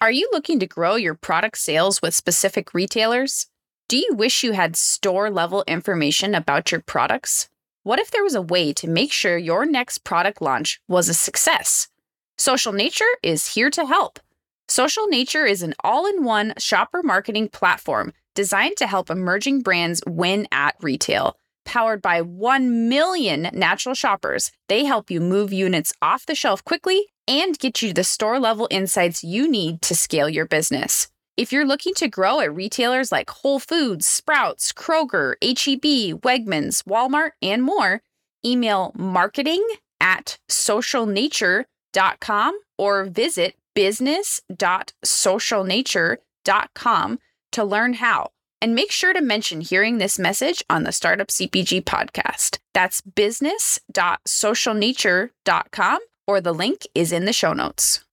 Are you looking to grow your product sales with specific retailers? Do you wish you had store level information about your products? What if there was a way to make sure your next product launch was a success? Social Nature is here to help. Social Nature is an all in one shopper marketing platform designed to help emerging brands win at retail. Powered by 1 million natural shoppers, they help you move units off the shelf quickly and get you the store level insights you need to scale your business. If you're looking to grow at retailers like Whole Foods, Sprouts, Kroger, HEB, Wegmans, Walmart, and more, email marketing at socialnature.com or visit business.socialnature.com to learn how. And make sure to mention hearing this message on the Startup CPG podcast. That's business.socialnature.com or the link is in the show notes.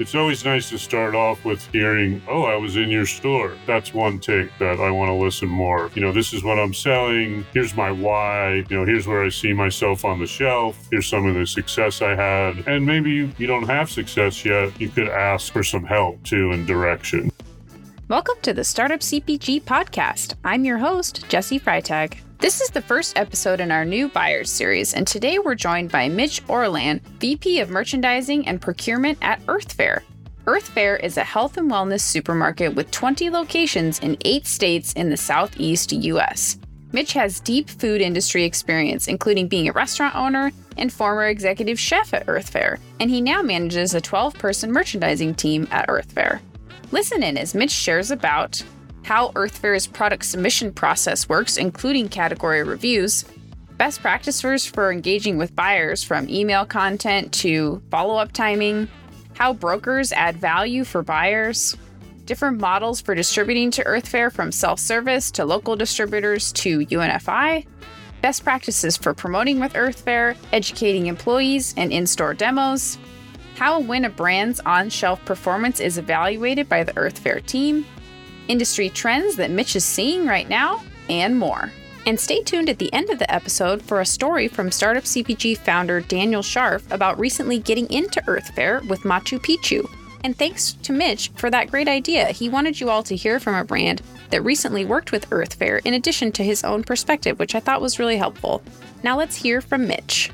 It's always nice to start off with hearing, oh, I was in your store. That's one take that I want to listen more. You know, this is what I'm selling. Here's my why. You know, here's where I see myself on the shelf. Here's some of the success I had. And maybe you, you don't have success yet. You could ask for some help too and direction. Welcome to the Startup CPG podcast. I'm your host, Jesse Freitag. This is the first episode in our new Buyers series, and today we're joined by Mitch Orland, VP of Merchandising and Procurement at Earth Fare. Earth Fare is a health and wellness supermarket with 20 locations in eight states in the southeast U.S. Mitch has deep food industry experience, including being a restaurant owner and former executive chef at Earth Fare, and he now manages a 12 person merchandising team at Earth Fare. Listen in as Mitch shares about how Earthfare's product submission process works, including category reviews, best practices for engaging with buyers from email content to follow up timing, how brokers add value for buyers, different models for distributing to Earthfare from self service to local distributors to UNFI, best practices for promoting with Earthfare, educating employees and in store demos, how and when a brand's on shelf performance is evaluated by the Earthfare team, industry trends that Mitch is seeing right now, and more. And stay tuned at the end of the episode for a story from Startup CPG founder Daniel Scharff about recently getting into Earth Fare with Machu Picchu. And thanks to Mitch for that great idea. He wanted you all to hear from a brand that recently worked with Earth Fare in addition to his own perspective, which I thought was really helpful. Now let's hear from Mitch.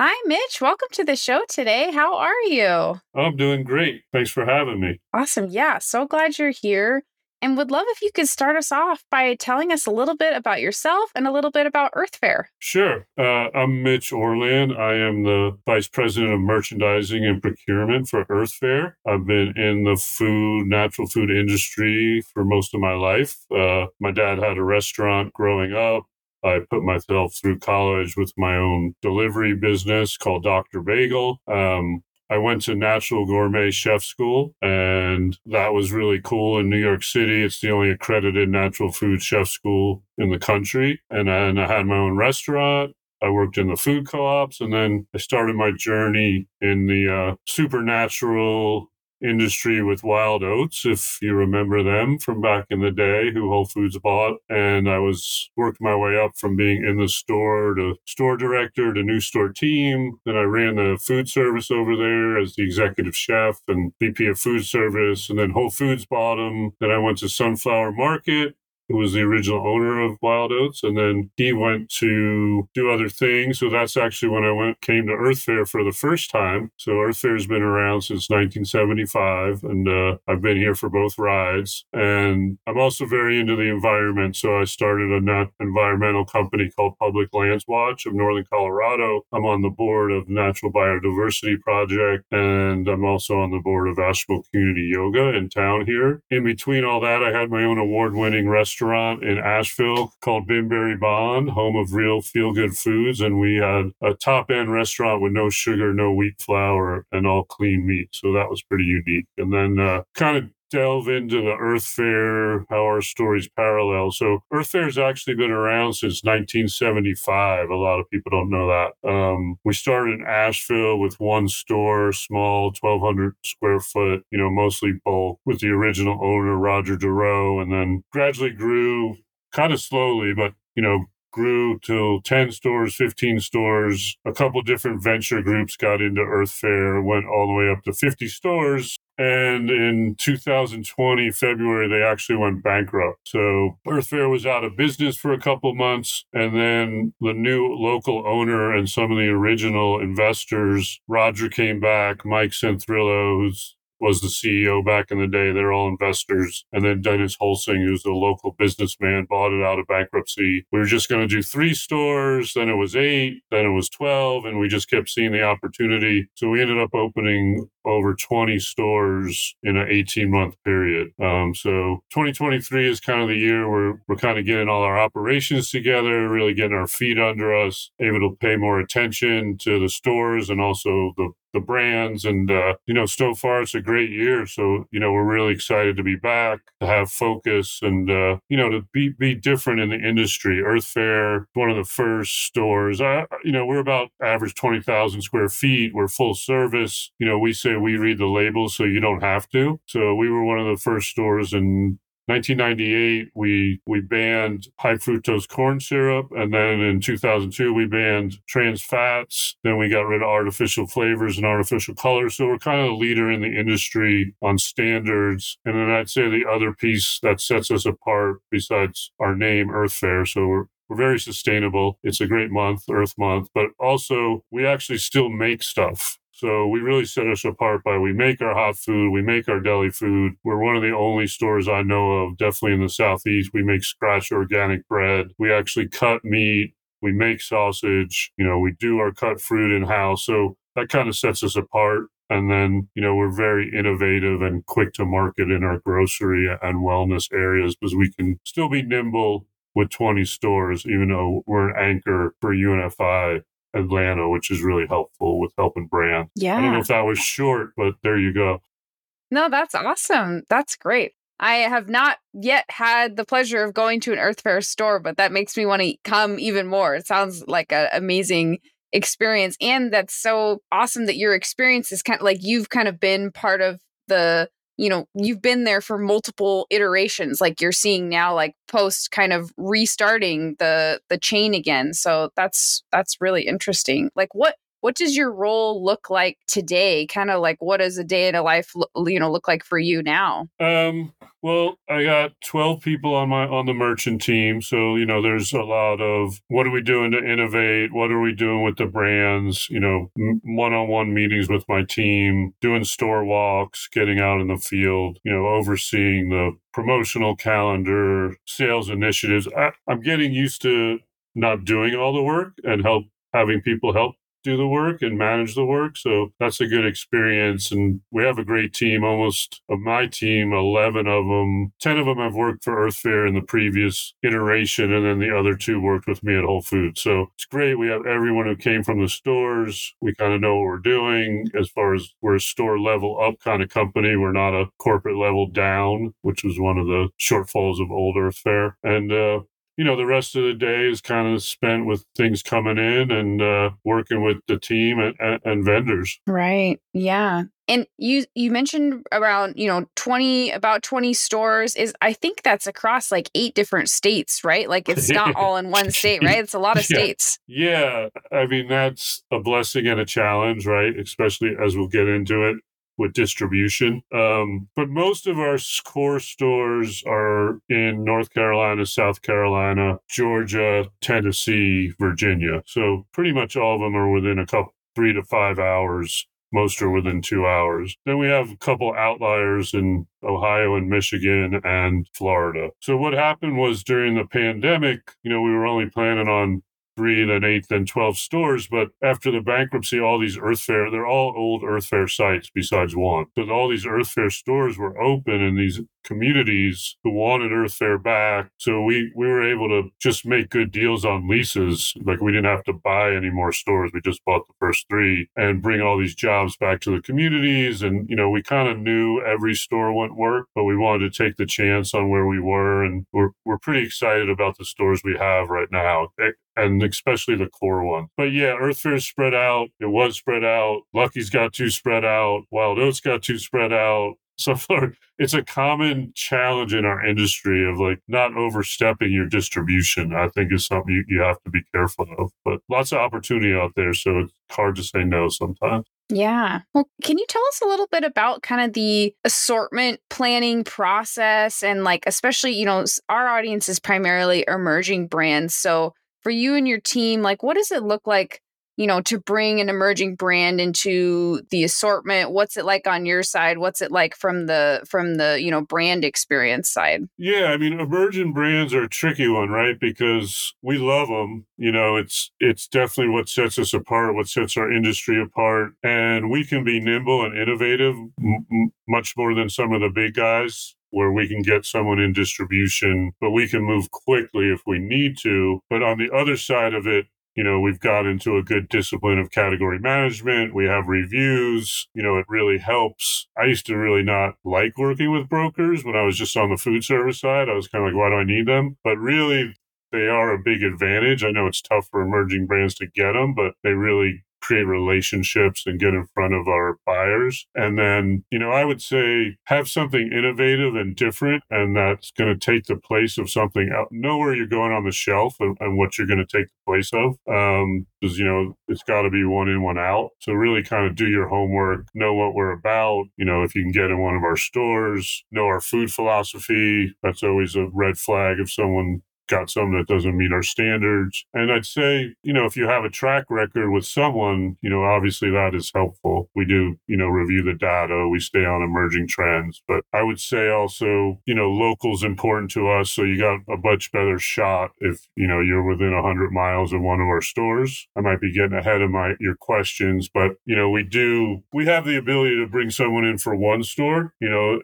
Hi, Mitch. Welcome to the show today. How are you? I'm doing great. Thanks for having me. Awesome. Yeah, so glad you're here. And would love if you could start us off by telling us a little bit about yourself and a little bit about Earth Fare. Sure. Uh, I'm Mitch Orland. I am the Vice President of Merchandising and Procurement for Earth Fare. I've been in the food, natural food industry for most of my life. Uh, my dad had a restaurant growing up. I put myself through college with my own delivery business called Dr. Bagel. Um, I went to Natural Gourmet Chef School, and that was really cool in New York City. It's the only accredited natural food chef school in the country. And then I had my own restaurant. I worked in the food co ops, and then I started my journey in the uh, supernatural industry with Wild Oats, if you remember them from back in the day, who Whole Foods bought. And I was working my way up from being in the store to store director to new store team. Then I ran the food service over there as the executive chef and VP of food service. And then Whole Foods bought them. Then I went to Sunflower Market who was the original owner of Wild Oats, and then he went to do other things. So that's actually when I went came to Earth Fare for the first time. So Earth Fare's been around since 1975, and uh, I've been here for both rides. And I'm also very into the environment, so I started an environmental company called Public Lands Watch of Northern Colorado. I'm on the board of Natural Biodiversity Project, and I'm also on the board of Asheville Community Yoga in town here. In between all that, I had my own award-winning restaurant restaurant in Asheville called Binberry Bond, home of real feel good foods. And we had a top end restaurant with no sugar, no wheat flour, and all clean meat. So that was pretty unique. And then uh, kind of delve into the Earth Fare, how our stories parallel. So Earth has actually been around since 1975. A lot of people don't know that. Um, we started in Asheville with one store, small, 1,200 square foot, you know, mostly bulk, with the original owner, Roger Derrough, and then gradually grew kind of slowly, but you know, grew to 10 stores, 15 stores. A couple different venture groups got into Earth Fare, went all the way up to 50 stores. And in 2020, February, they actually went bankrupt. So Earth Fare was out of business for a couple months. And then the new local owner and some of the original investors, Roger came back, Mike Centrillo, who's was the CEO back in the day. They're all investors. And then Dennis Hulsing, who's a local businessman, bought it out of bankruptcy. We were just going to do three stores. Then it was eight. Then it was 12. And we just kept seeing the opportunity. So we ended up opening over 20 stores in an 18 month period. Um, so 2023 is kind of the year where we're kind of getting all our operations together, really getting our feet under us, able to pay more attention to the stores and also the the brands. And uh, you know so far it's a great year. So you know we're really excited to be back to have focus and uh, you know to be be different in the industry. Earth Fare one of the first stores. I, you know we're about average 20000 square feet. We're full service. You know we say we read the labels so you don't have to so we were one of the first stores in 1998, we we banned high fructose corn syrup, and then in 2002 we banned trans fats. Then we got rid of artificial flavors and artificial colors. So we're kind of a leader in the industry on standards. And then I'd say the other piece that sets us apart, besides our name, Earth Fare. So we're we're very sustainable. It's a great month, Earth Month, but also we actually still make stuff. So we really set us apart by we make our hot food, we make our deli food. We're one of the only stores I know of, definitely in the southeast. We make scratch organic bread. We actually cut meat. We make sausage. You know, we do our cut fruit in house. So that kind of sets us apart. And then, you know, we're very innovative and quick to market in our grocery and wellness areas because we can still be nimble with 20 stores, even though we're an anchor for UNFI Atlanta, which is really helpful with helping brand. Yeah. I don't know if that was short, but there you go. No, that's awesome. That's great. I have not yet had the pleasure of going to an Earth Fare store, but that makes me want to come even more. It sounds like an amazing experience. And that's so awesome that your experience is kind of like you've kind of been part of the you know you've been there for multiple iterations like you're seeing now like post kind of restarting the the chain again. So that's that's really interesting. Like what what does your role look like today? Kind of like what does a day in a life you know look like for you now? Um well i got 12 people on my on the merchant team so you know there's a lot of what are we doing to innovate? What are we doing with the brands? You know one-on-one meetings with my team doing store walks getting out in the field you know overseeing the promotional calendar sales initiatives. I, i'm getting used to not doing all the work and help having people help do the work and manage the work. So that's a good experience. And we have a great team. Almost of my team, 11 of them, 10 of them have worked for Earth Fare in the previous iteration. And then the other two worked with me at Whole Foods. So it's great. We have everyone who came from the stores. We kind of know what we're doing as far as we're a store level up kind of company. We're not a corporate level down, which was one of the shortfalls of old Earth Fare. And uh, you know, the rest of the day is kind of spent with things coming in and uh, working with the team and, and, and vendors. Right. Yeah. And you you mentioned around you know twenty about twenty stores is I think that's across like eight different states right like it's not all in one state right it's a lot of yeah. states yeah I mean that's a blessing and a challenge right especially as we'll get into it with distribution. Um, but most of our core stores are in North Carolina, South Carolina, Georgia, Tennessee, Virginia. So pretty much all of them are within a couple, three to five hours. Most are within two hours. Then we have a couple outliers in Ohio and Michigan and Florida. So what happened was during the pandemic, you know, we were only planning on three, then eight, then 12 stores. But after the bankruptcy, all these Earth Fare, they're all old Earth Fare sites besides one. But all these Earth Fare stores were open in these communities who wanted Earth Fare back. So we, we were able to just make good deals on leases. Like we didn't have to buy any more stores. We just bought the first three and bring all these jobs back to the communities. And, you know, we kind of knew every store wouldn't work, but we wanted to take the chance on where we were. And we're, we're pretty excited about the stores we have right now and especially the core one. But yeah, Earth Fare's spread out. It was spread out. Lucky's got too spread out. Wild Oats got too spread out. So far, it's a common challenge in our industry of like not overstepping your distribution. I think is something you, you have to be careful of. But lots of opportunity out there, so it's hard to say no sometimes. Yeah. Well, can you tell us a little bit about kind of the assortment planning process and like especially, you know, our audience is primarily emerging brands. So for you and your team, like what does it look like you know, to bring an emerging brand into the assortment? What's it like on your side? What's it like from the from the, you know, brand experience side? Yeah, I mean, emerging brands are a tricky one, right? Because we love them. You know, it's it's definitely what sets us apart, what sets our industry apart, and we can be nimble and innovative m- much more than some of the big guys where we can get someone in distribution, but we can move quickly if we need to. But on the other side of it, you know, we've got into a good discipline of category management. We have reviews. You know, it really helps. I used to really not like working with brokers when I was just on the food service side. I was kind of like, why do I need them? But really, they are a big advantage. I know it's tough for emerging brands to get them, but they really create relationships and get in front of our buyers. And then, you know, I would say have something innovative and different, and that's going to take the place of something out. Know where you're going on the shelf and, and what you're going to take the place of. Um, because, you know, it's got to be one in, one out. So really kind of do your homework, know what we're about. You know, if you can get in one of our stores, know our food philosophy. That's always a red flag if someone got some that doesn't meet our standards. And I'd say, you know, if you have a track record with someone, you know, obviously that is helpful. We do, you know, review the data, we stay on emerging trends. But I would say also, you know, local's important to us. So you got a much better shot if, you know, you're within 100 miles of one of our stores. I might be getting ahead of my your questions, but, you know, we do, we have the ability to bring someone in for one store, you know,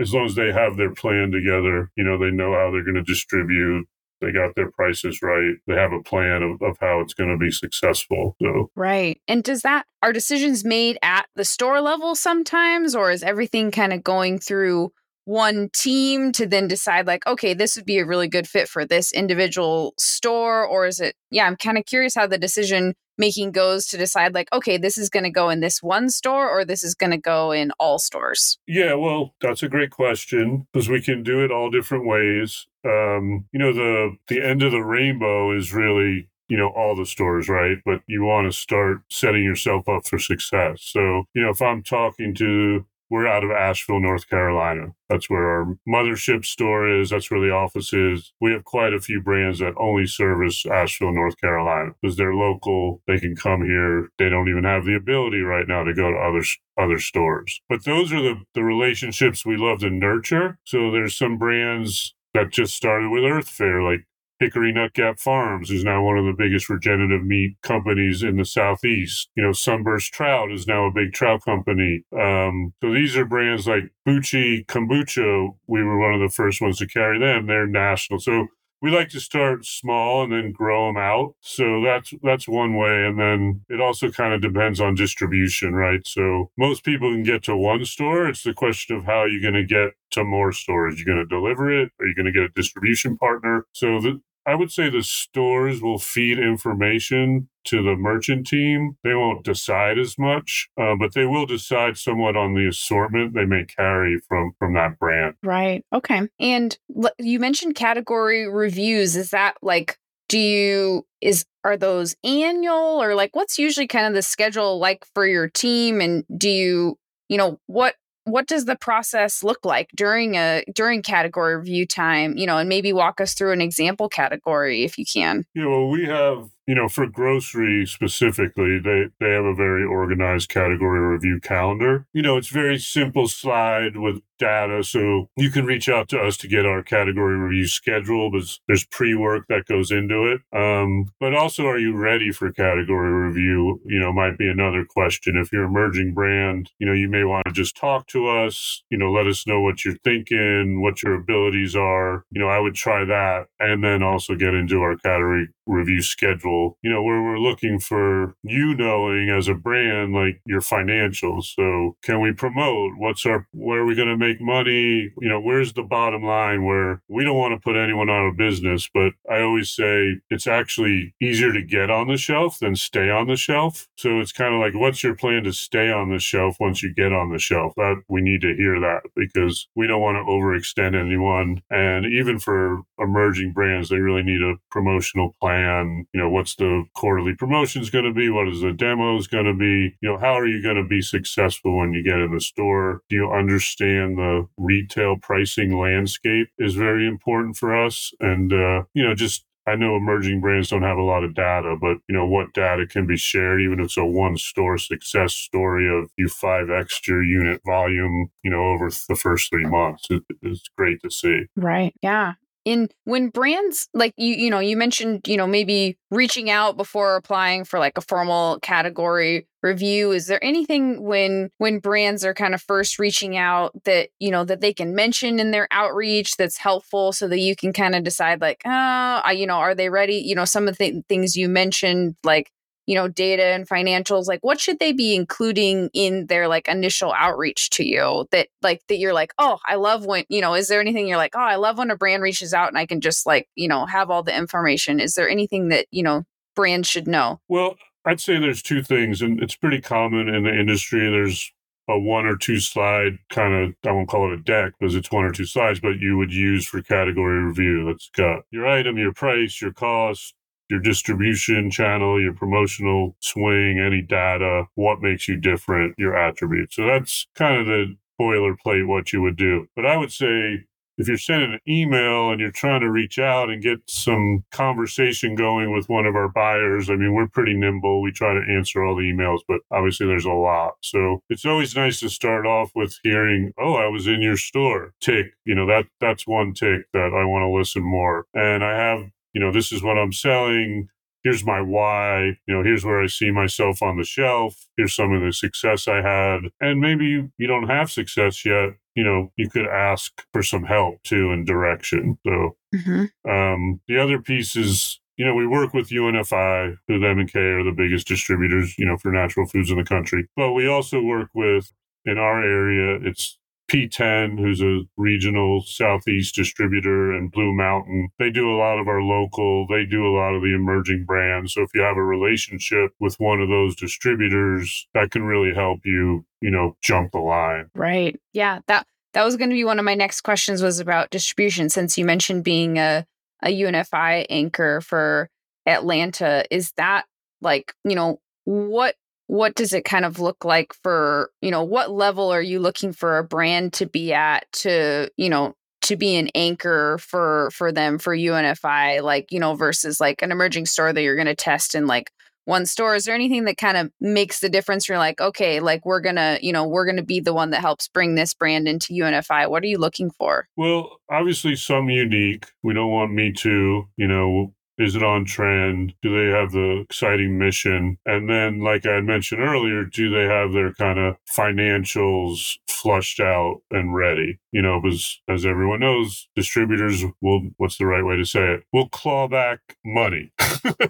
as long as they have their plan together, you know, they know how they're going to distribute, they got their prices right. They have a plan of, of how it's going to be successful. So Right. And does that are decisions made at the store level sometimes or is everything kind of going through one team to then decide like okay this would be a really good fit for this individual store or is it yeah i'm kind of curious how the decision making goes to decide like okay this is going to go in this one store or this is going to go in all stores? Yeah well that's a great question because we can do it all different ways. Um, you know the the end of the rainbow is really you know all the stores right? But you want to start setting yourself up for success. So you know if i'm talking to we're out of Asheville, North Carolina. That's where our mothership store is. That's where the office is. We have quite a few brands that only service Asheville, North Carolina because they're local. They can come here. They don't even have the ability right now to go to other other stores. But those are the, the relationships we love to nurture. So there's some brands that just started with Earth Fare, like Hickory Nut Gap Farms is now one of the biggest regenerative meat companies in the Southeast. You know, Sunburst Trout is now a big trout company. Um, so these are brands like Buchi Kombucha. We were one of the first ones to carry them. They're national. So we like to start small and then grow them out. So that's that's one way, and then it also kind of depends on distribution, right? So most people can get to one store. It's the question of how you're going to get to more stores. Are You're going to deliver it, Are you're going to get a distribution partner. So the, I would say the stores will feed information to the merchant team. They won't decide as much, uh, but they will decide somewhat on the assortment they may carry from from that brand. Right. Okay. And you mentioned category reviews. Is that like do you is are those annual or like what's usually kind of the schedule like for your team and do you you know what what does the process look like during a during category review time you know and maybe walk us through an example category if you can? Yeah well we have you know, for grocery specifically, they, they have a very organized category review calendar. You know, it's very simple slide with data. So you can reach out to us to get our category review schedule. There's, there's pre-work that goes into it. Um, but also, are you ready for category review? You know, might be another question. If you're emerging brand, you know, you may want to just talk to us, you know, let us know what you're thinking, what your abilities are. You know, I would try that and then also get into our category review schedule, you know, where we're looking for you knowing as a brand, like your financials. So can we promote? What's our, where are we going to make money? You know, where's the bottom line where we don't want to put anyone out of business, but I always say it's actually easier to get on the shelf than stay on the shelf. So it's kind of like, what's your plan to stay on the shelf once you get on the shelf? That we need to hear that because we don't want to overextend anyone. And even for emerging brands, they really need a promotional plan. And, you know, what's the quarterly promotions going to be? What is the demos going to be? You know, how are you going to be successful when you get in the store? Do you understand the retail pricing landscape is very important for us. And, uh, you know, just I know emerging brands don't have a lot of data, but you know what data can be shared, even if it's a one store success story of you five extra unit volume, you know, over the first three months. It, it's great to see. Right. Yeah in when brands like you you know you mentioned you know maybe reaching out before applying for like a formal category review is there anything when when brands are kind of first reaching out that you know that they can mention in their outreach that's helpful so that you can kind of decide like uh you know are they ready? You know some of the things you mentioned like you know data and financials like what should they be including in their like initial outreach to you that like that you're like oh i love when you know is there anything you're like oh i love when a brand reaches out and i can just like you know have all the information. Is there anything that you know brands should know? Well i'd say there's two things and it's pretty common in the industry. There's a one or two slide kind of I won't call it a deck because it's one or two slides, but you would use for category review. That's got your item, your price, your cost, your distribution channel, your promotional swing, any data, what makes you different, your attributes. So that's kind of the boilerplate what you would do. But I would say if you're sending an email and you're trying to reach out and get some conversation going with one of our buyers, I mean, we're pretty nimble. We try to answer all the emails, but obviously there's a lot. So it's always nice to start off with hearing, oh, I was in your store. Tick, you know, that that's one tick that I want to listen more. And I have you know, this is what I'm selling. Here's my why. You know, here's where I see myself on the shelf. Here's some of the success I had. And maybe you, you don't have success yet. You know, you could ask for some help too and direction. So mm-hmm. um, the other piece is you know, we work with UNFI, who M&K are the biggest distributors, you know, for natural foods in the country. But we also work with, in our area, it's P10, who's a regional Southeast distributor, and Blue Mountain. They do a lot of our local, they do a lot of the emerging brands. So if you have a relationship with one of those distributors, that can really help you, you know, jump the line. Right. Yeah. That that was going to be one of my next questions was about distribution since you mentioned being a a UNFI anchor for Atlanta. Is that like, you know, what what does it kind of look like for you know what level are you looking for a brand to be at to you know to be an anchor for for them for UNFI like you know versus like an emerging store that you're going to test in like one store? Is there anything that kind of makes the difference? You're like okay like we're going to you know we're going to be the one that helps bring this brand into UNFI. What are you looking for? Well obviously some unique. We don't want me to you know is it on trend? Do they have the exciting mission? And then, like I mentioned earlier, do they have their kind of financials flushed out and ready? You know, because as everyone knows, distributors will, what's the right way to say it? Will claw back money,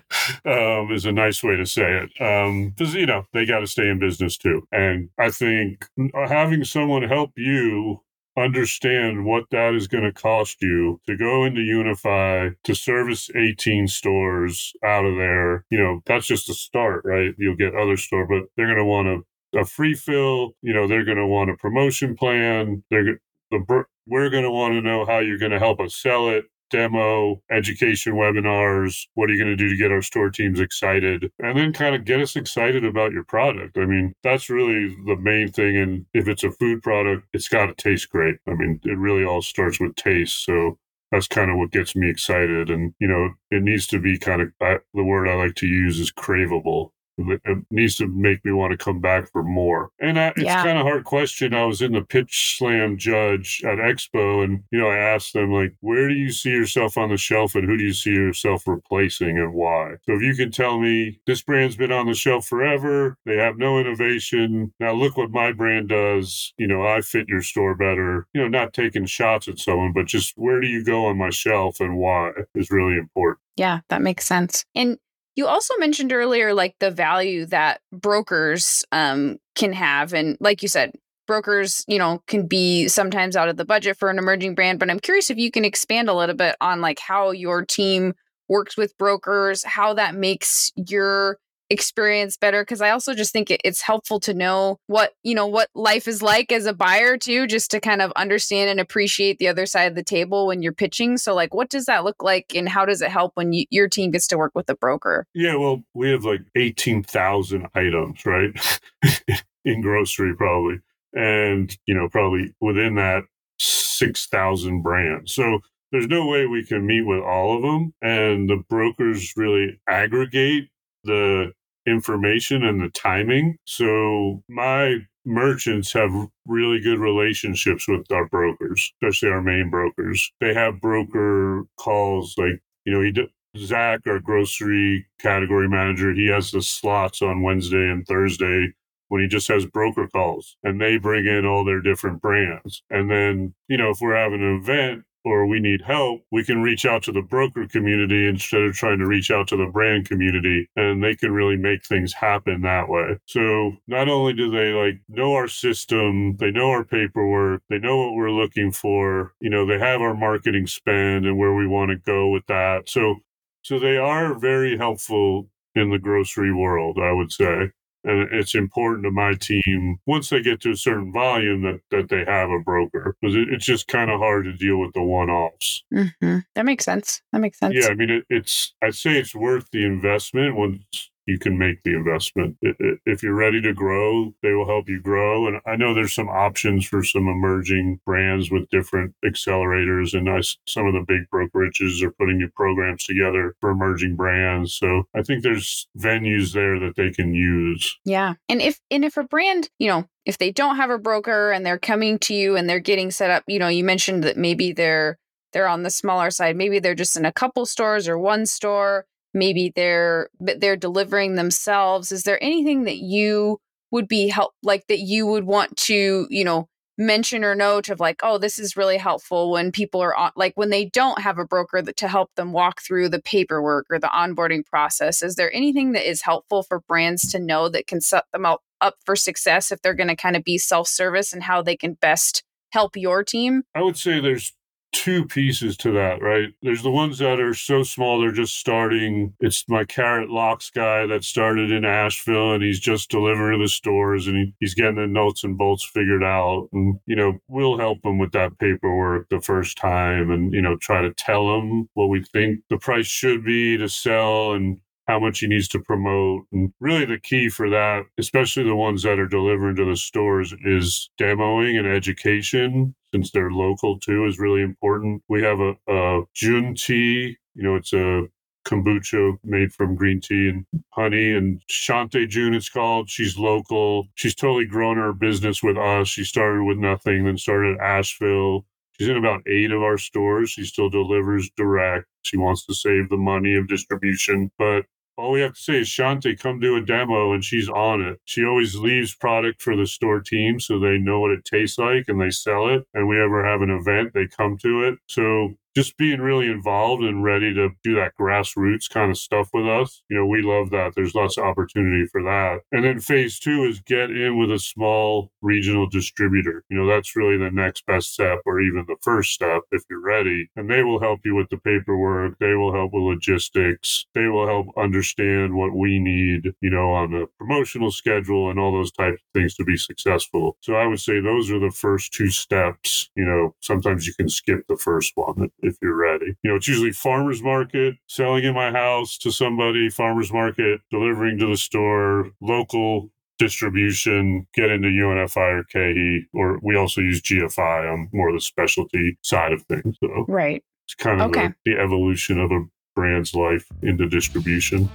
um, is a nice way to say it. Because, um, you know, they got to stay in business too. And I think having someone help you understand what that is going to cost you to go into UNFI to service 18 stores out of there. You know, that's just a start, right? You'll get other store, but they're going to want a, a free fill. You know, they're going to want a promotion plan. They're the we're going to want to know how you're going to help us sell it demo, education webinars. What are you going to do to get our store teams excited? And then kind of get us excited about your product. I mean, that's really the main thing. And if it's a food product, it's got to taste great. I mean, it really all starts with taste. So that's kind of what gets me excited. And, you know, it needs to be kind of the word I like to use is craveable. It needs to make me want to come back for more. And I, it's Yeah. kind of hard question. I was in the pitch slam judge at Expo, and you know, I asked them like, where do you see yourself on the shelf, and who do you see yourself replacing, and why? So if you can tell me this brand's been on the shelf forever, they have no innovation. Now look what my brand does. You know, I fit your store better. You know, not taking shots at someone, but just where do you go on my shelf and why is really important. Yeah, that makes sense. And you also mentioned earlier, like the value that brokers um, can have. And like you said, brokers, you know, can be sometimes out of the budget for an emerging brand. But I'm curious if you can expand a little bit on like how your team works with brokers, how that makes your experience better because i also just think it, it's helpful to know what you know what life is like as a buyer too just to kind of understand and appreciate the other side of the table when you're pitching so like what does that look like and how does it help when you, your team gets to work with a broker Yeah, well, we have like 18,000 items, right? In grocery, probably. And, you know, probably within that, 6,000 brands. So there's no way we can meet with all of them. And the brokers really aggregate the information and the timing. So my merchants have really good relationships with our brokers, especially our main brokers. They have broker calls like, you know, he d- Zach, our grocery category manager, he has the slots on Wednesday and Thursday when he just has broker calls and they bring in all their different brands. And then, you know, if we're having an event or we need help, we can reach out to the broker community instead of trying to reach out to the brand community and they can really make things happen that way. So not only do they like know our system, they know our paperwork, they know what we're looking for, you know, they have our marketing spend and where we want to go with that. So so they are very helpful in the grocery world, I would say. And it's important to my team once they get to a certain volume that, that they have a broker because it, it's just kind of hard to deal with the one offs. mm-hmm. that makes sense that makes sense Yeah, I mean, it, it's, I'd say it's worth the investment once you can make the investment. If you're ready to grow, they will help you grow. And I know there's some options for some emerging brands with different accelerators, and I some of the big brokerages are putting new programs together for emerging brands. So I think there's venues there that they can use. Yeah. And if and if a brand, you know, if they don't have a broker and they're coming to you and they're getting set up, you know, you mentioned that maybe they're they're on the smaller side, maybe they're just in a couple stores or one store, maybe they're they're delivering themselves. Is there anything that you would be help like that you would want to, you know, mention or note of like, oh, this is really helpful when people are on like when they don't have a broker that to help them walk through the paperwork or the onboarding process. Is there anything that is helpful for brands to know that can set them up up for success if they're going to kind of be self-service and how they can best help your team? I would say there's two pieces to that, right? There's the ones that are so small they're just starting. It's my carrot locks guy that started in Asheville and he's just delivering to the stores and he, he's getting the nuts and bolts figured out. And, you know, we'll help him with that paperwork the first time and, you know, try to tell him what we think the price should be to sell and how much he needs to promote. And really, the key for that, especially the ones that are delivering to the stores, is demoing and education. Since they're local too, is really important. We have a, a June tea. You know, it's a kombucha made from green tea and honey. And Shante June, it's called. She's local. She's totally grown her business with us. She started with nothing, then started Asheville. She's in about eight of our stores. She still delivers direct. She wants to save the money of distribution, but all we have to say is Shante, come do a demo, and she's on it. She always leaves product for the store team so they know what it tastes like and they sell it. And we ever have an event, they come to it. So just being really involved and ready to do that grassroots kind of stuff with us. You know, we love that. There's lots of opportunity for that. And then phase two is get in with a small regional distributor. You know, that's really the next best step or even the first step if you're ready. And they will help you with the paperwork. They will help with logistics. They will help understand what we need, you know, on the promotional schedule and all those types of things to be successful. So I would say those are the first two steps. You know, sometimes you can skip the first one if you're ready. You know, it's usually farmers market, selling in my house to somebody, farmers market, delivering to the store, local distribution, get into UNFI or KeHE, or we also use GFI on more of the specialty side of things. So Right. it's kind of Okay. the, the evolution of a brand's life into distribution.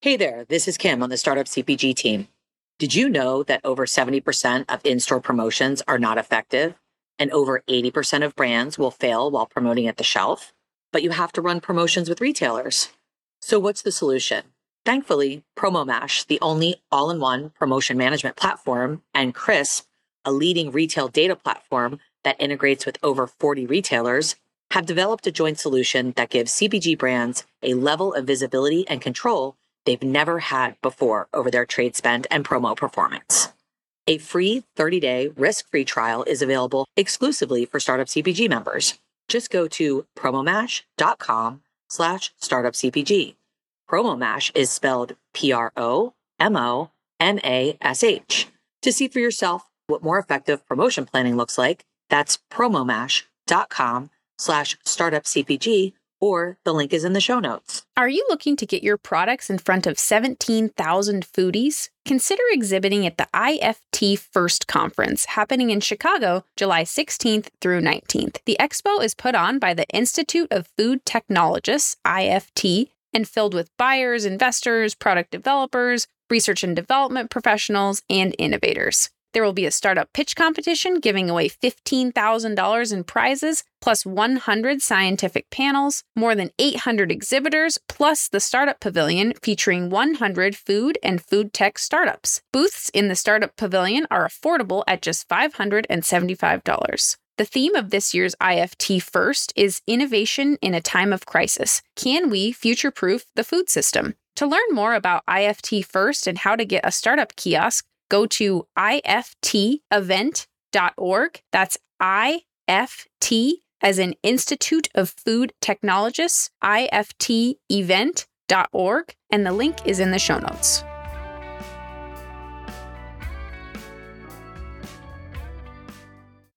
Hey there, this is Kim on the Startup CPG team. Did you know that over 70% of in store promotions are not effective and over 80% of brands will fail while promoting at the shelf? But you have to run promotions with retailers. So, what's the solution? Thankfully, PromoMash, the only all in one promotion management platform, and Crisp, a leading retail data platform that integrates with over 40 retailers, have developed a joint solution that gives CPG brands a level of visibility and control they've never had before over their trade spend and promo performance. A free 30-day risk-free trial is available exclusively for Startup CPG members. Just go to promomash.com slash startupcpg. Promomash is spelled P-R-O-M-O-M-A-S-H. To see for yourself what more effective promotion planning looks like, that's promomash.com slash startupcpg or the link is in the show notes. Are you looking to get your products in front of 17,000 foodies? Consider exhibiting at the IFT First Conference happening in Chicago, July 16th through 19th. The expo is put on by the Institute of Food Technologists, IFT, and filled with buyers, investors, product developers, research and development professionals, and innovators. There will be a startup pitch competition giving away $15,000 in prizes, plus 100 scientific panels, more than 800 exhibitors, plus the Startup Pavilion featuring 100 food and food tech startups. Booths in the Startup Pavilion are affordable at just $575. The theme of this year's IFT First is Innovation in a Time of Crisis. Can we future proof the food system? To learn more about IFT First and how to get a startup kiosk, go to iftevent.org. That's IFT as an Institute of Food Technologists, iftevent.org, and the link is in the show notes.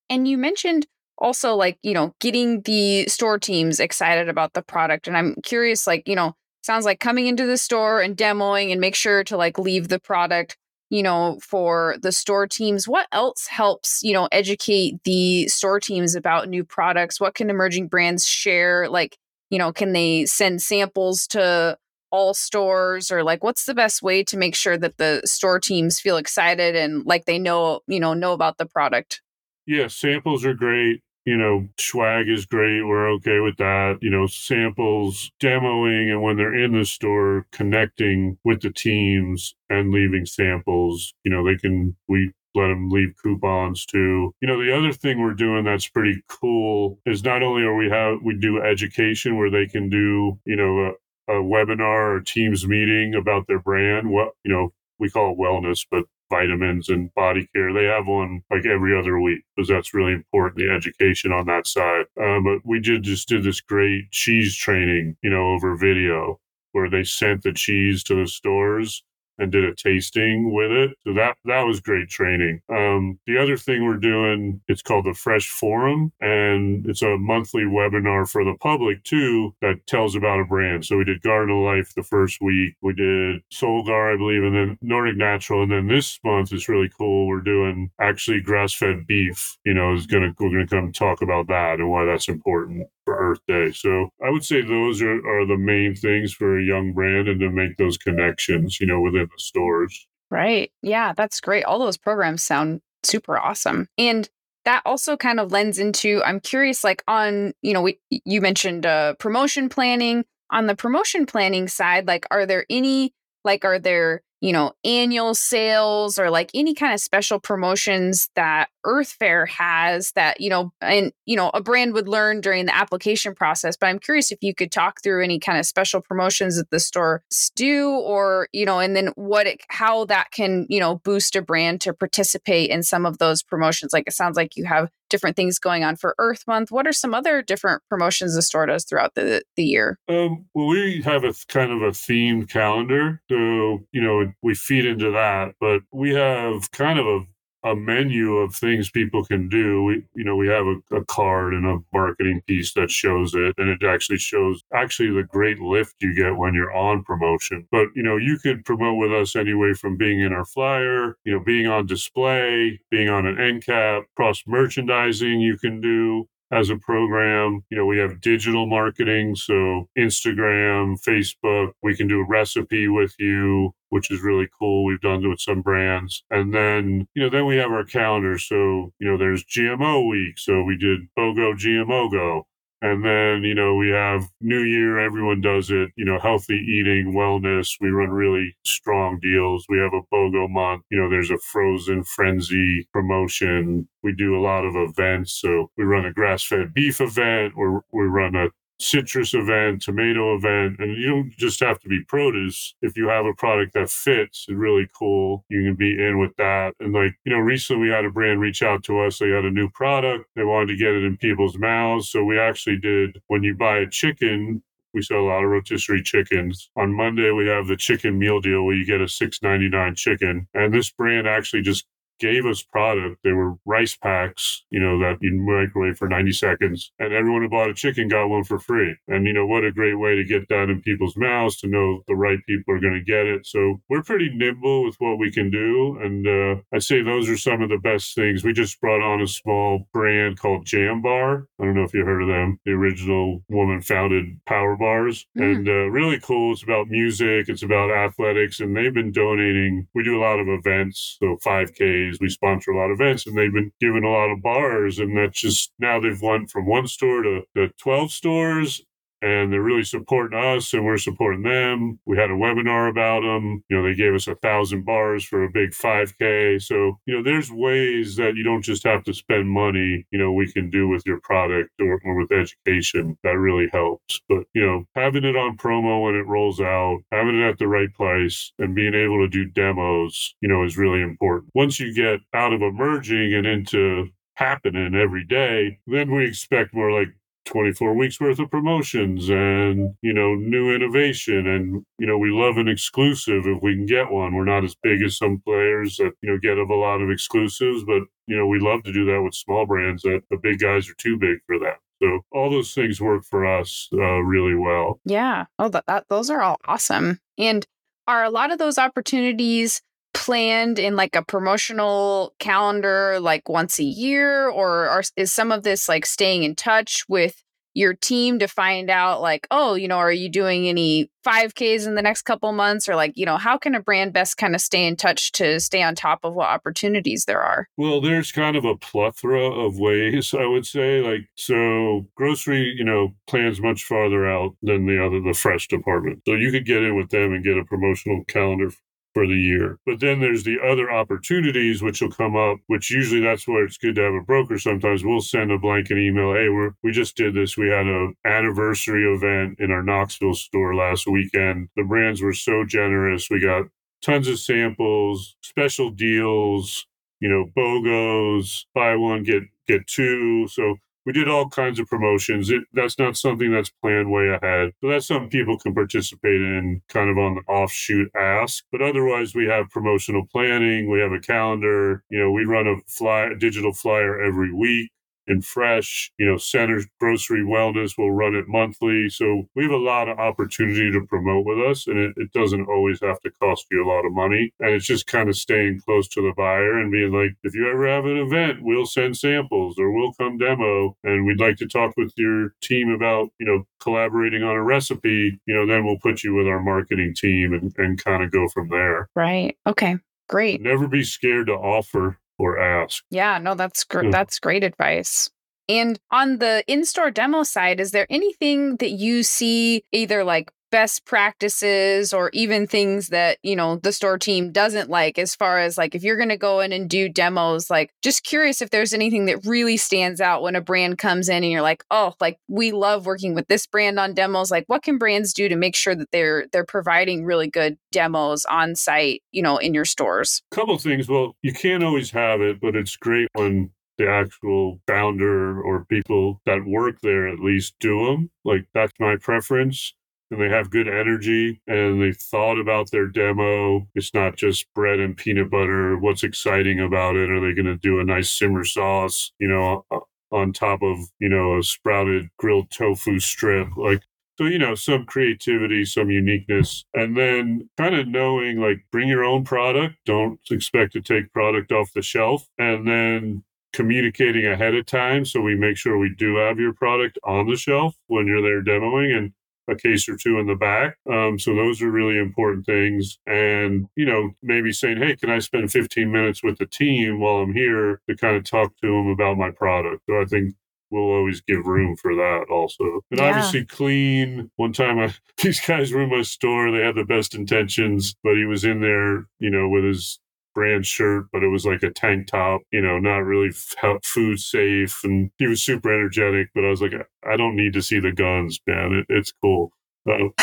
And you mentioned also like, you know, getting the store teams excited about the product. And I'm curious, like, you know, sounds like coming into the store and demoing and make sure to like leave the product you know, for the store teams, what else helps, you know, educate the store teams about new products? What can emerging brands share? Like, you know, can they send samples to all stores or like what's the best way to make sure that the store teams feel excited and like they know, you know, know about the product? Yeah, samples are great you know, swag is great. We're okay with that. You know, samples, demoing, and when they're in the store, connecting with the teams and leaving samples. You know, they can, we let them leave coupons too. You know, the other thing we're doing that's pretty cool is not only are we have, we do education where they can do, you know, a, a webinar or teams meeting about their brand. What, you know, we call it wellness, but vitamins and body care. They have one like every other week because that's really important, the education on that side. Um, but we did just did this great cheese training, you know, over video where they sent the cheese to the stores and did a tasting with it. So that that was great training. Um, the other thing we're doing, it's called the Fresh Forum, and it's a monthly webinar for the public too that tells about a brand. So we did Garden of Life the first week, we did Solgar, I believe, and then Nordic Natural, and then this month is really cool. We're doing actually grass fed beef. You know, is gonna we're gonna come talk about that and why that's important for Earth Day. So I would say those are, are the main things for a young brand and to make those connections, you know, within the stores. Right. Yeah, that's great. All those programs sound super awesome. And that also kind of lends into I'm curious like on, you know, we you mentioned uh promotion planning. On the promotion planning side, like are there any like are there you know, annual sales or like any kind of special promotions that Earth Fare has that, you know, and, you know, a brand would learn during the application process. But I'm curious if you could talk through any kind of special promotions that the store do or, you know, and then what it, how that can, you know, boost a brand to participate in some of those promotions. Like it sounds like you have different things going on for Earth Month. What are some other different promotions the store does throughout the, the year? Um, well, we have a kind of a themed calendar. So, you know, we feed into that, but we have kind of a a menu of things people can do. We, you know, we have a, a, card and a marketing piece that shows it, and it actually shows actually the great lift you get when you're on promotion. But you know, you could promote with us anyway from being in our flyer, you know, being on display, being on an end cap, cross merchandising. You can do as a program. You know, we have digital marketing, so Instagram, Facebook, we can do a recipe with you which is really cool. We've done with some brands. And then, you know, then we have our calendar. So, you know, there's GMO week. So we did BOGO GMO Go. And then, you know, we have New Year, everyone does it, you know, healthy eating, wellness. We run really strong deals. We have a BOGO month, you know, there's a frozen frenzy promotion. We do a lot of events. So we run a grass fed beef event, or we run a citrus event, tomato event, and you don't just have to be produce. If you have a product that fits, it's really cool. You can be in with that. And like, you know, recently we had a brand reach out to us. They had a new product. They wanted to get it in people's mouths. So we actually did when you buy a chicken, we sell a lot of rotisserie chickens. On Monday, we have the chicken meal deal where you get a six ninety nine chicken. And this brand actually just gave us product. They were rice packs, you know, that you microwave for 90 seconds. And everyone who bought a chicken got one for free. And, you know, what a great way to get that in people's mouths to know the right people are going to get it. So we're pretty nimble with what we can do. And uh, I say those are some of the best things. We just brought on a small brand called Jam Bar. I don't know if you heard of them, the original woman founded power bars. Mm. And uh, really cool. It's about music, it's about athletics. And they've been donating. We do a lot of events, so 5Ks we sponsor a lot of events and they've been given a lot of bars. And that's just now they've went from one store to, to 12 stores and they're really supporting us and we're supporting them. We had a webinar about them. You know, they gave us a thousand bars for a big 5K. So, you know, there's ways that you don't just have to spend money, you know, we can do with your product or, or with education that really helps. But, you know, having it on promo when it rolls out, having it at the right place and being able to do demos, you know, is really important. Once you get out of emerging and into happening every day, then we expect more like 24 weeks worth of promotions and you know new innovation. And you know we love an exclusive if we can get one. We're not as big as some players that you know get a lot of exclusives but you know we love to do that with small brands that the big guys are too big for that. So all those things work for us uh, really well. Yeah. Oh that, that those are all awesome. And are a lot of those opportunities planned in like a promotional calendar like once a year or are, is some of this like staying in touch with your team to find out like oh you know are you doing any 5ks in the next couple months? or like you know how can a brand best kind of stay in touch to stay on top of what opportunities there are? Well there's kind of a plethora of ways i would say like so grocery you know plans much farther out than the other the fresh department. So you could get in with them and get a promotional calendar for the year. But then there's the other opportunities which will come up, which usually that's where it's good to have a broker. Sometimes we'll send a blanket email. Hey, we're, we just did this. We had an anniversary event in our Knoxville store last weekend. The brands were so generous. We got tons of samples, special deals, you know, BOGOs, buy one, get, get two. So we did all kinds of promotions. It, that's not something that's planned way ahead. So that's something people can participate in kind of on the offshoot ask. But otherwise, we have promotional planning. We have a calendar. You know, we run a fly, digital flyer every week and fresh. You know, Centers Grocery Wellness will run it monthly. So we have a lot of opportunity to promote with us, and it, it doesn't always have to cost you a lot of money. And it's just kind of staying close to the buyer and being like, if you ever have an event, we'll send samples or we'll come demo, and we'd like to talk with your team about, you know, collaborating on a recipe. You know, then we'll put you with our marketing team and, and kind of go from there. Right. Okay. Great. Never be scared to offer or ask. Yeah, no, that's great. Hmm. That's great advice. And on the in store demo side, is there anything that you see either like best practices or even things that you know the store team doesn't like as far as like if you're going to go in and do demos like just curious if there's anything that really stands out when a brand comes in and you're like oh like we love working with this brand on demos. Like what can brands do to make sure that they're they're providing really good demos on site you know in your stores? A couple things. Well you can't always have it but it's great when the actual founder or people that work there at least do them like that's my preference and they have good energy and they thought about their demo. It's not just bread and peanut butter. What's exciting about it? Are they going to do a nice simmer sauce, you know, on top of, you know, a sprouted grilled tofu strip? Like, so, you know, some creativity, some uniqueness, and then kind of knowing like bring your own product. Don't expect to take product off the shelf. And then communicating ahead of time so we make sure we do have your product on the shelf when you're there demoing and a case or two in the back. Um, so those are really important things. And, you know, maybe saying, hey, can I spend 15 minutes with the team while I'm here to kind of talk to them about my product? So I think we'll always give room for that also. And Yeah. obviously clean. One time I, these guys were in my store, they had the best intentions, but he was in there, you know, with his brand shirt, but it was like a tank top, you know, not really f- food safe. And he was super energetic, but I was like, I don't need to see the guns, man. It, it's cool. Um,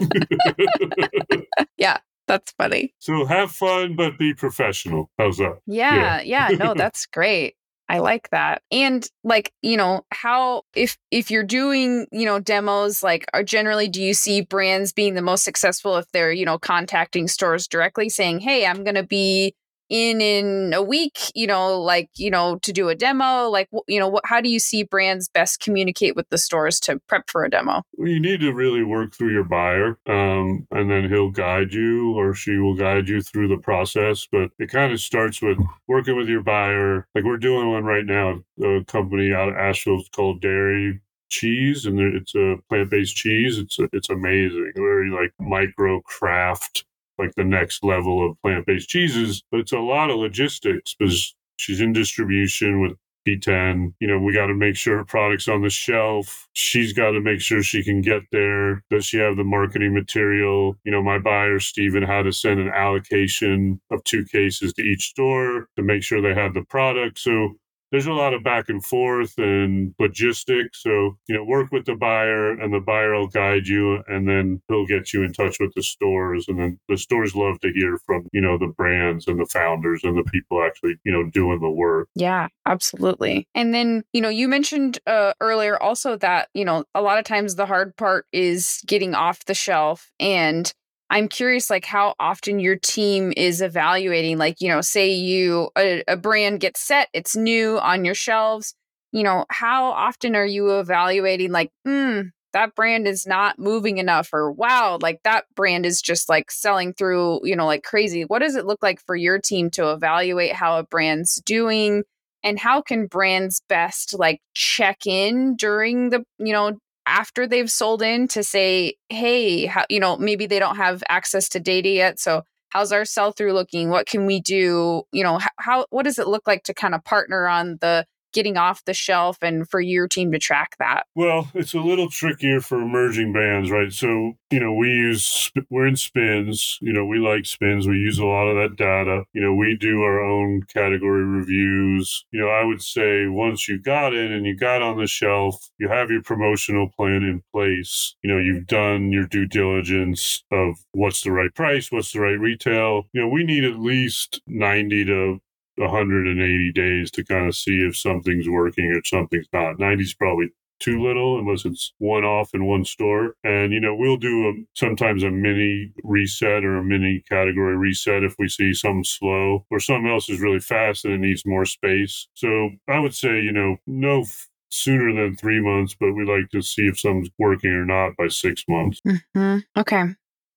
yeah, That's funny. so have fun, but be professional. How's that? Yeah, yeah, no, that's great. I like that. And like, you know, how if if you're doing, you know, demos like are generally do you see brands being the most successful if they're, you know, contacting stores directly saying, "Hey, I'm going to be in in a week, you know, like, you know, to do a demo?" Like, you know, what how do you see brands best communicate with the stores to prep for a demo? You need to really work through your buyer, um, and then he'll guide you or she will guide you through the process. But it kind of starts with working with your buyer. Like we're doing one right now, a company out of Asheville called Dairy Cheese, and it's a plant-based cheese. It's a, it's amazing, very like micro craft, like the next level of plant-based cheeses. But it's a lot of logistics because she's in distribution with P10. You know, we got to make sure her product's on the shelf. She's got to make sure she can get there. Does she have the marketing material? You know, my buyer, Steven, had to send an allocation of two cases to each store to make sure they had the product. So there's a lot of back and forth and logistics. So, you know, work with the buyer and the buyer will guide you and then he'll get you in touch with the stores. And then the stores love to hear from, you know, the brands and the founders and the people actually, you know, doing the work. Yeah, absolutely. And then, you know, you mentioned uh, earlier also that, you know, a lot of times the hard part is getting off the shelf. And I'm curious, like, how often your team is evaluating, like, you know, say you, a, a brand gets set, it's new on your shelves. You know, how often are you evaluating, like, hmm, that brand is not moving enough, or wow, like that brand is just like selling through, you know, like crazy. What does it look like for your team to evaluate how a brand's doing? and how can brands best like check in during the you know after they've sold in to say hey how, you know maybe they don't have access to data yet so how's our sell through looking? What can we do? You know how, how what does it look like to kind of partner on the getting off the shelf and for your team to track that Well, it's a little trickier for emerging brands, right? So, you know, we use, we're in SPINS, you know, we like SPINS. We use a lot of that data. You know, we do our own category reviews. You know, I would say once you got it and you got on the shelf, you have your promotional plan in place. You know, you've done your due diligence of what's the right price, what's the right retail. You know, we need at least 90 to 180 days to kind of see if something's working or something's not. 90 is probably too little unless it's one off in one store. And, you know, we'll do a, sometimes a mini reset or a mini category reset if we see something slow or something else is really fast and it needs more space. So I would say, you know, no f- sooner than three months, but we like to see if something's working or not by six months. mm-hmm. okay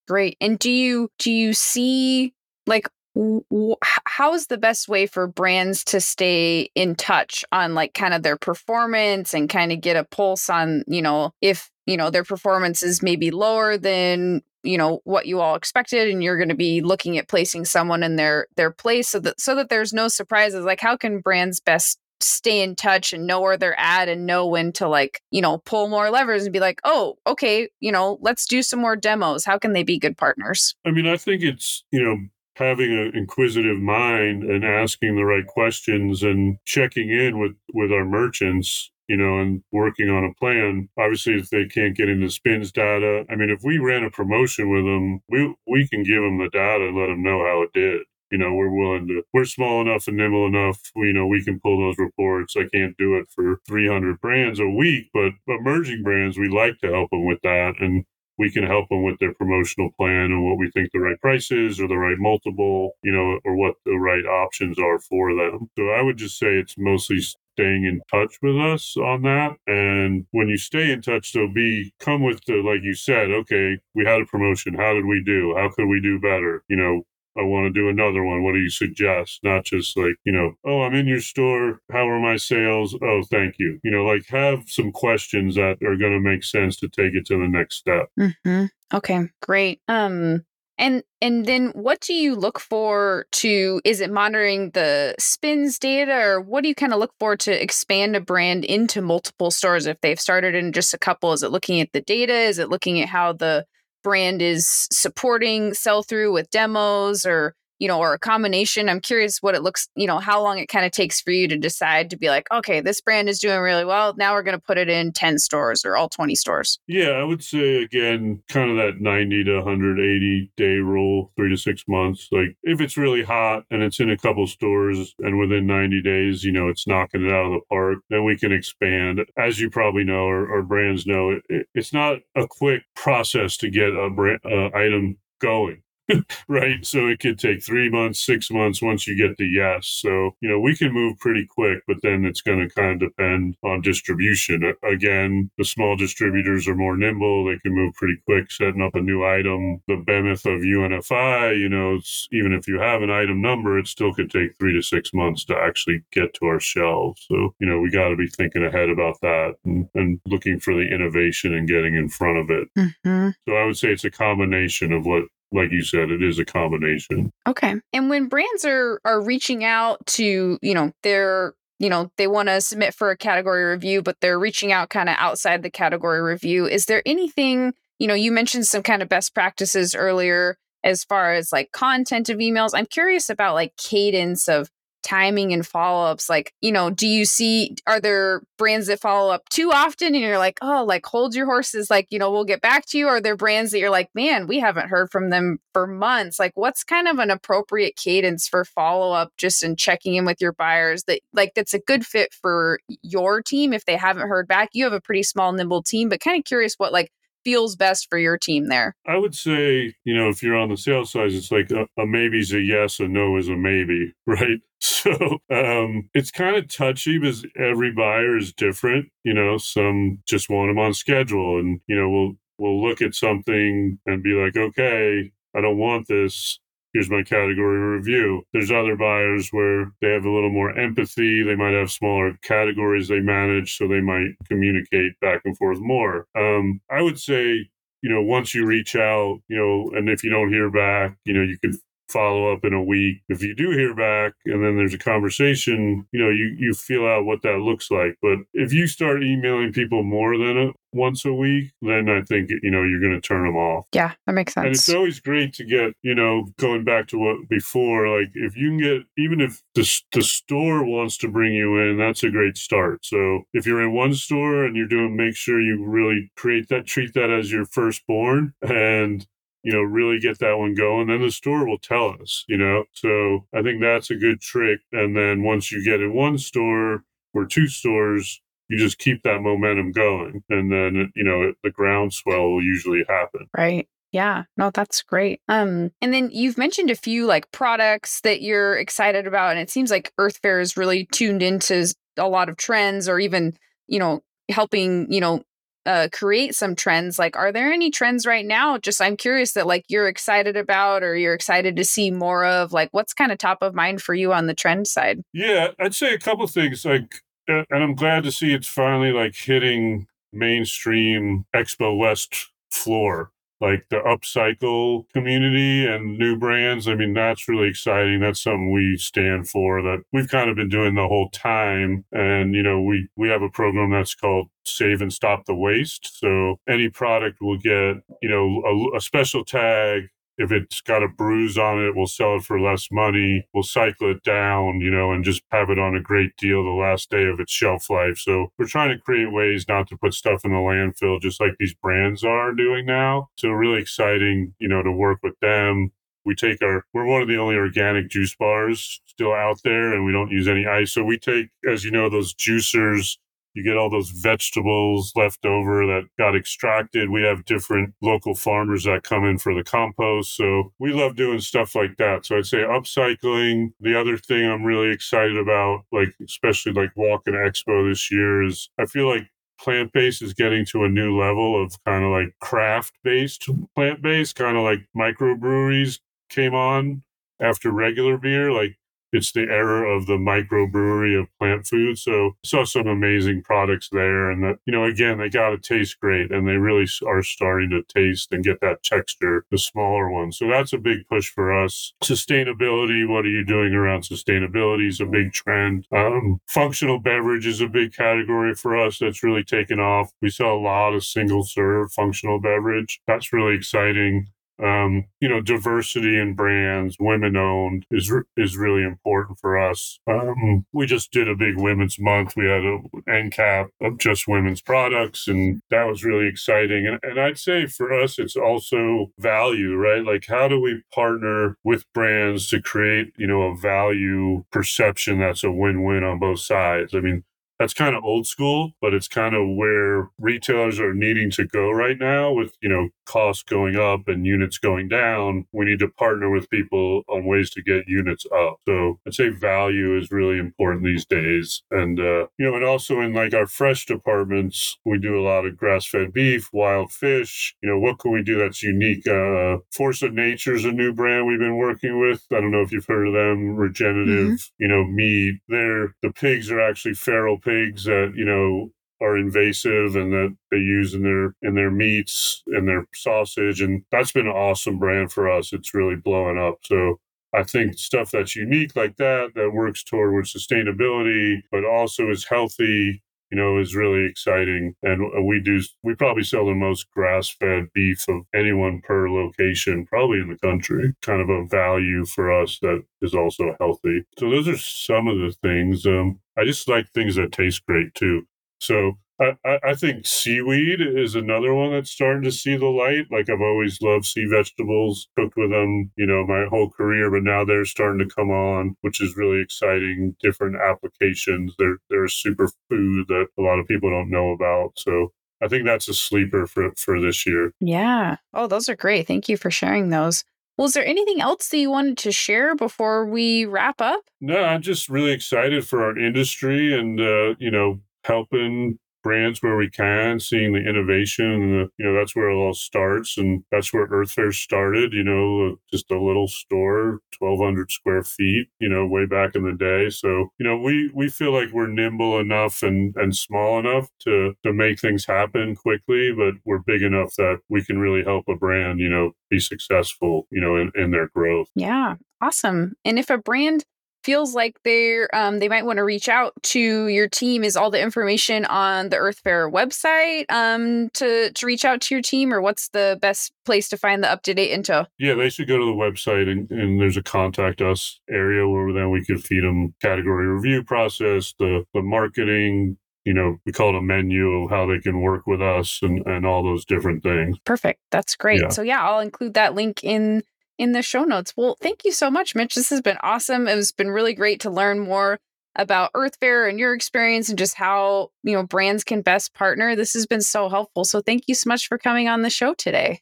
great and do you do you see like w- w- h- how is the best way for brands to stay in touch on like kind of their performance and kind of get a pulse on you know if you know their performance is maybe lower than you know what you all expected and you're going to be looking at placing someone in their their place so that so that there's no surprises? Like how can brands best stay in touch and know where they're at and know when to like you know pull more levers and be like oh okay you know let's do some more demos. How can they be good partners? I mean, I think it's, you know, having an inquisitive mind and asking the right questions and checking in with, with our merchants, you know, and working on a plan. Obviously, if they can't get into SPINS data, I mean, if we ran a promotion with them, we, we can give them the data and let them know how it did. You know, we're willing to, we're small enough and nimble enough, you know, we can pull those reports. I can't do it for 300 brands a week, but emerging brands, we like to help them with that. And we can help them with their promotional plan and what we think the right price is or the right multiple, you know, or what the right options are for them. So I would just say it's mostly staying in touch with us on that. And when you stay in touch, so be come with the, like you said, okay, we had a promotion. How did we do? How could we do better? You know, I want to do another one. What do you suggest? Not just like, you know, oh, I'm in your store. How are my sales? Oh, thank you. You know, like have some questions that are going to make sense to take it to the next step. Mm-hmm. Okay, great. Um, and and then what do you look for to is it monitoring the SPINS data or what do you kind of look for to expand a brand into multiple stores if they've started in just a couple? Is it looking at the data? Is it looking at how the brand is supporting sell through with demos or you know, or a combination. I'm curious what it looks, you know, how long it kind of takes for you to decide to be like, okay, this brand is doing really well. Now we're going to put it in 10 stores or all 20 stores. Yeah, I would say again, kind of that 90 to 180 day rule, three to six months. Like if it's really hot and it's in a couple stores and within 90 days, you know, it's knocking it out of the park, then we can expand. As you probably know, or, or brands know, it, it, it's not a quick process to get a brand, uh, item going right? So it could take three months, six months once you get the yes. So, you know, we can move pretty quick, but then it's going to kind of depend on distribution. Again, the small distributors are more nimble. They can move pretty quick setting up a new item. The benefit of UNFI, you know, even if you have an item number, it still could take three to six months to actually get to our shelves. So, you know, we got to be thinking ahead about that and, and, looking for the innovation and getting in front of it. Mm-hmm. So I would say it's a combination of what like you said, it is a combination. Okay. And when brands are are reaching out to, you know, they're you know, they want to submit for a category review, but they're reaching out kind of outside the category review. Is there anything, you know, you mentioned some kind of best practices earlier as far as like content of emails. I'm curious about like cadence of timing and follow-ups like you know do you see are there brands that follow up too often and you're like oh like hold your horses like you know we'll get back to you are there brands that you're like man we haven't heard from them for months. Like what's kind of an appropriate cadence for follow-up just in checking in with your buyers that like that's a good fit for your team if they haven't heard back? You have a pretty small nimble team but kind of curious what like feels best for your team there? I would say, you know, if you're on the sales side, it's like a, a maybe is a yes, a no is a maybe, right? So um, it's kind of touchy because every buyer is different. You know, some just want them on schedule, and you know, we'll we'll look at something and be like, okay, I don't want this here's my category review. There's other buyers where they have a little more empathy. They might have smaller categories they manage, so they might communicate back and forth more. Um, I would say, you know, once you reach out, you know, and if you don't hear back, you know, you can follow up in a week. If you do hear back and then there's a conversation, you know, you, you feel out what that looks like. But if you start emailing people more than a, once a week, then I think, you know, you're going to turn them off. Yeah, that makes sense. And it's always great to get, you know, going back to what before, like if you can get, even if the, the store wants to bring you in, that's a great start. So if you're in one store and you're doing, make sure you really create that, treat that as your firstborn and you know, really get that one going, then the store will tell us, you know. So I think that's a good trick. And then once you get in one store or two stores, you just keep that momentum going. And then, you know, the groundswell will usually happen. Right. Yeah, no, that's great. Um, and then you've mentioned a few like products that you're excited about, and it seems like Earth Fare is really tuned into a lot of trends, or even you know helping you know uh, create some trends like are there any trends right now? Just i'm curious that like you're excited about or you're excited to see more of like what's kind of top of mind for you on the trend side? Yeah i'd say a couple things like and i'm glad to see it's finally like hitting mainstream expo west floor like the upcycle community and new brands. I mean, that's really exciting. That's something we stand for that we've kind of been doing the whole time. And, you know, we, we have a program that's called Save and Stop the Waste. So any product will get, you know, a, a special tag if it's got a bruise on it, we'll sell it for less money. We'll cycle it down, you know, and just have it on a great deal the last day of its shelf life. So we're trying to create ways not to put stuff in the landfill, just like these brands are doing now. So really exciting, you know, to work with them. We take our, we're one of the only organic juice bars still out there and we don't use any ice. So we take, as you know, those juicers you get all those vegetables left over that got extracted. We have different local farmers that come in for the compost. So we love doing stuff like that. So I'd say upcycling. The other thing I'm really excited about, like especially like walking expo this year, is I feel like plant based is getting to a new level of kind of like craft based plant based, kind of like microbreweries came on after regular beer. Like it's the era of the microbrewery of plant food. So saw some amazing products there, and that you know again they got to taste great, and they really are starting to taste and get that texture. The smaller ones, so that's a big push for us. Sustainability. What are you doing around sustainability? Is a big trend. Um, functional beverage is a big category for us that's really taken off. We sell a lot of single serve functional beverage. That's really exciting um, you know, diversity in brands, women owned is is really important for us. Um, we just did a big women's month. We had an end cap of just women's products, and that was really exciting. And, and I'd say for us, it's also value, right? Like, how do we partner with brands to create, you know, a value perception that's a win win on both sides? I mean, that's kind of old school, but it's kind of where retailers are needing to go right now with, you know, costs going up and units going down. We need to partner with people on ways to get units up. So I'd say value is really important these days. And, uh, you know, and also in like our fresh departments, we do a lot of grass fed beef, wild fish. You know, what can we do that's unique? Uh, Force of Nature is a new brand we've been working with. I don't know if you've heard of them, regenerative, mm-hmm. you know, meat. They're, the pigs are actually feral pigs that you know are invasive and that they use in their in their meats and their sausage and that's been an awesome brand for us. It's really blowing up. So i think stuff that's unique like that that works toward sustainability but also is healthy you know is really exciting. And we do we probably sell the most grass-fed beef of anyone per location probably in the country. Kind of a value for us that is also healthy. So those are some of the things. Um, I just like things that taste great too. So I, I think seaweed is another one that's starting to see the light. Like I've always loved sea vegetables, cooked with them, you know, my whole career, but now they're starting to come on, which is really exciting. Different applications. They're they're a super food that a lot of people don't know about. So I think that's a sleeper for for this year. Yeah. Oh, those are great. Thank you for sharing those. Was there anything else that you wanted to share before we wrap up? No, I'm just really excited for our industry and, uh, you know, helping brands where we can, seeing the innovation. And you know, that's where it all starts. And that's where Earth Fare started, you know, uh, just a little store, 1,200 square feet, you know, way back in the day. So, you know, we, we feel like we're nimble enough and, and small enough to, to make things happen quickly, but we're big enough that we can really help a brand, you know, be successful, you know, in, in their growth. Yeah. Awesome. And if a brand feels like they're um, they might want to reach out to your team is all the information on the earth fare website um, to to reach out to your team or what's the best place to find the up-to-date info yeah they should go to the website and, and there's a contact us area where then we could feed them category review process the the marketing you know, we call it a menu of how they can work with us and, and all those different things. Perfect. That's great. Yeah. So yeah, I'll include that link in in the show notes. Well, thank you so much, Mitch. This has been awesome. It's been really great to learn more about Earth Fare and your experience and just how, you know, brands can best partner. This has been so helpful. So thank you so much for coming on the show today.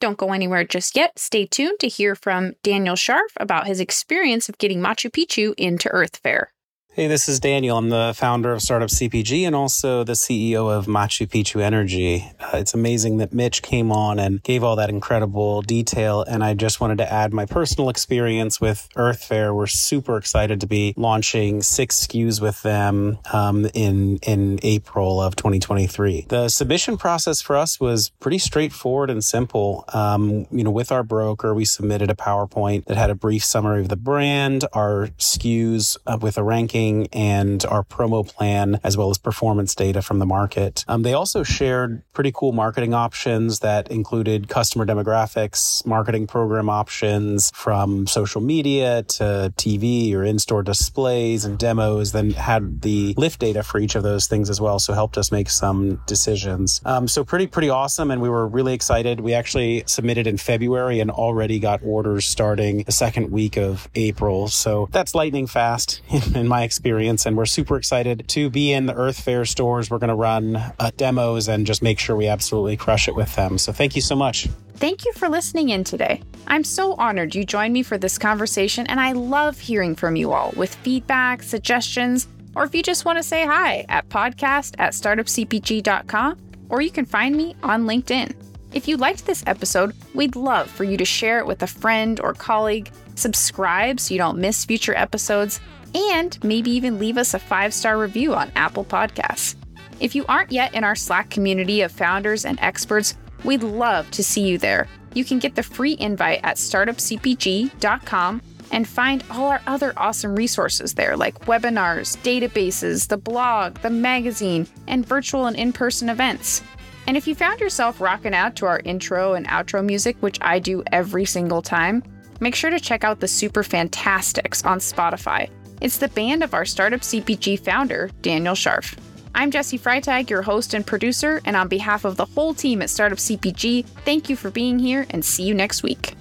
Don't go anywhere just yet. Stay tuned to hear from Daniel Scharff about his experience of getting Machu Picchu into Earth Fare. Hey, this is Daniel. I'm the founder of Startup CPG and also the CEO of Machu Picchu Energy. Uh, it's amazing that Mitch came on and gave all that incredible detail. And I just wanted to add my personal experience with Earth Fare. We're super excited to be launching six SKUs with them um, in in April of 2023. The submission process for us was pretty straightforward and simple. Um, you know, with our broker, we submitted a PowerPoint that had a brief summary of the brand, our SKUs uh, with a ranking and our promo plan, as well as performance data from the market. Um, they also shared pretty cool marketing options that included customer demographics, marketing program options from social media to TV or in store displays and demos, then had the lift data for each of those things as well. So helped us make some decisions. Um, so pretty, pretty awesome. And we were really excited. We actually submitted in February and already got orders starting the second week of April. So that's lightning fast in my experience. And we're super excited to be in the Earth Fare stores. We're going to run uh, demos and just make sure we absolutely crush it with them. So thank you so much. Thank you for listening in today. I'm so honored you joined me for this conversation, and I love hearing from you all with feedback, suggestions, or if you just want to say hi at podcast at startupcpg.com, or you can find me on LinkedIn. If you liked this episode, we'd love for you to share it with a friend or colleague, subscribe so you don't miss future episodes, and maybe even leave us a five star review on Apple Podcasts. If you aren't yet in our Slack community of founders and experts, we'd love to see you there. You can get the free invite at startupcpg.com and find all our other awesome resources there, like webinars, databases, the blog, the magazine, and virtual and in person events. And if you found yourself rocking out to our intro and outro music, which I do every single time, make sure to check out the Super Fantastics on Spotify. It's the band of our Startup CPG founder, Daniel Scharff. I'm Jesse Freitag, your host and producer, and on behalf of the whole team at Startup CPG, thank you for being here and see you next week.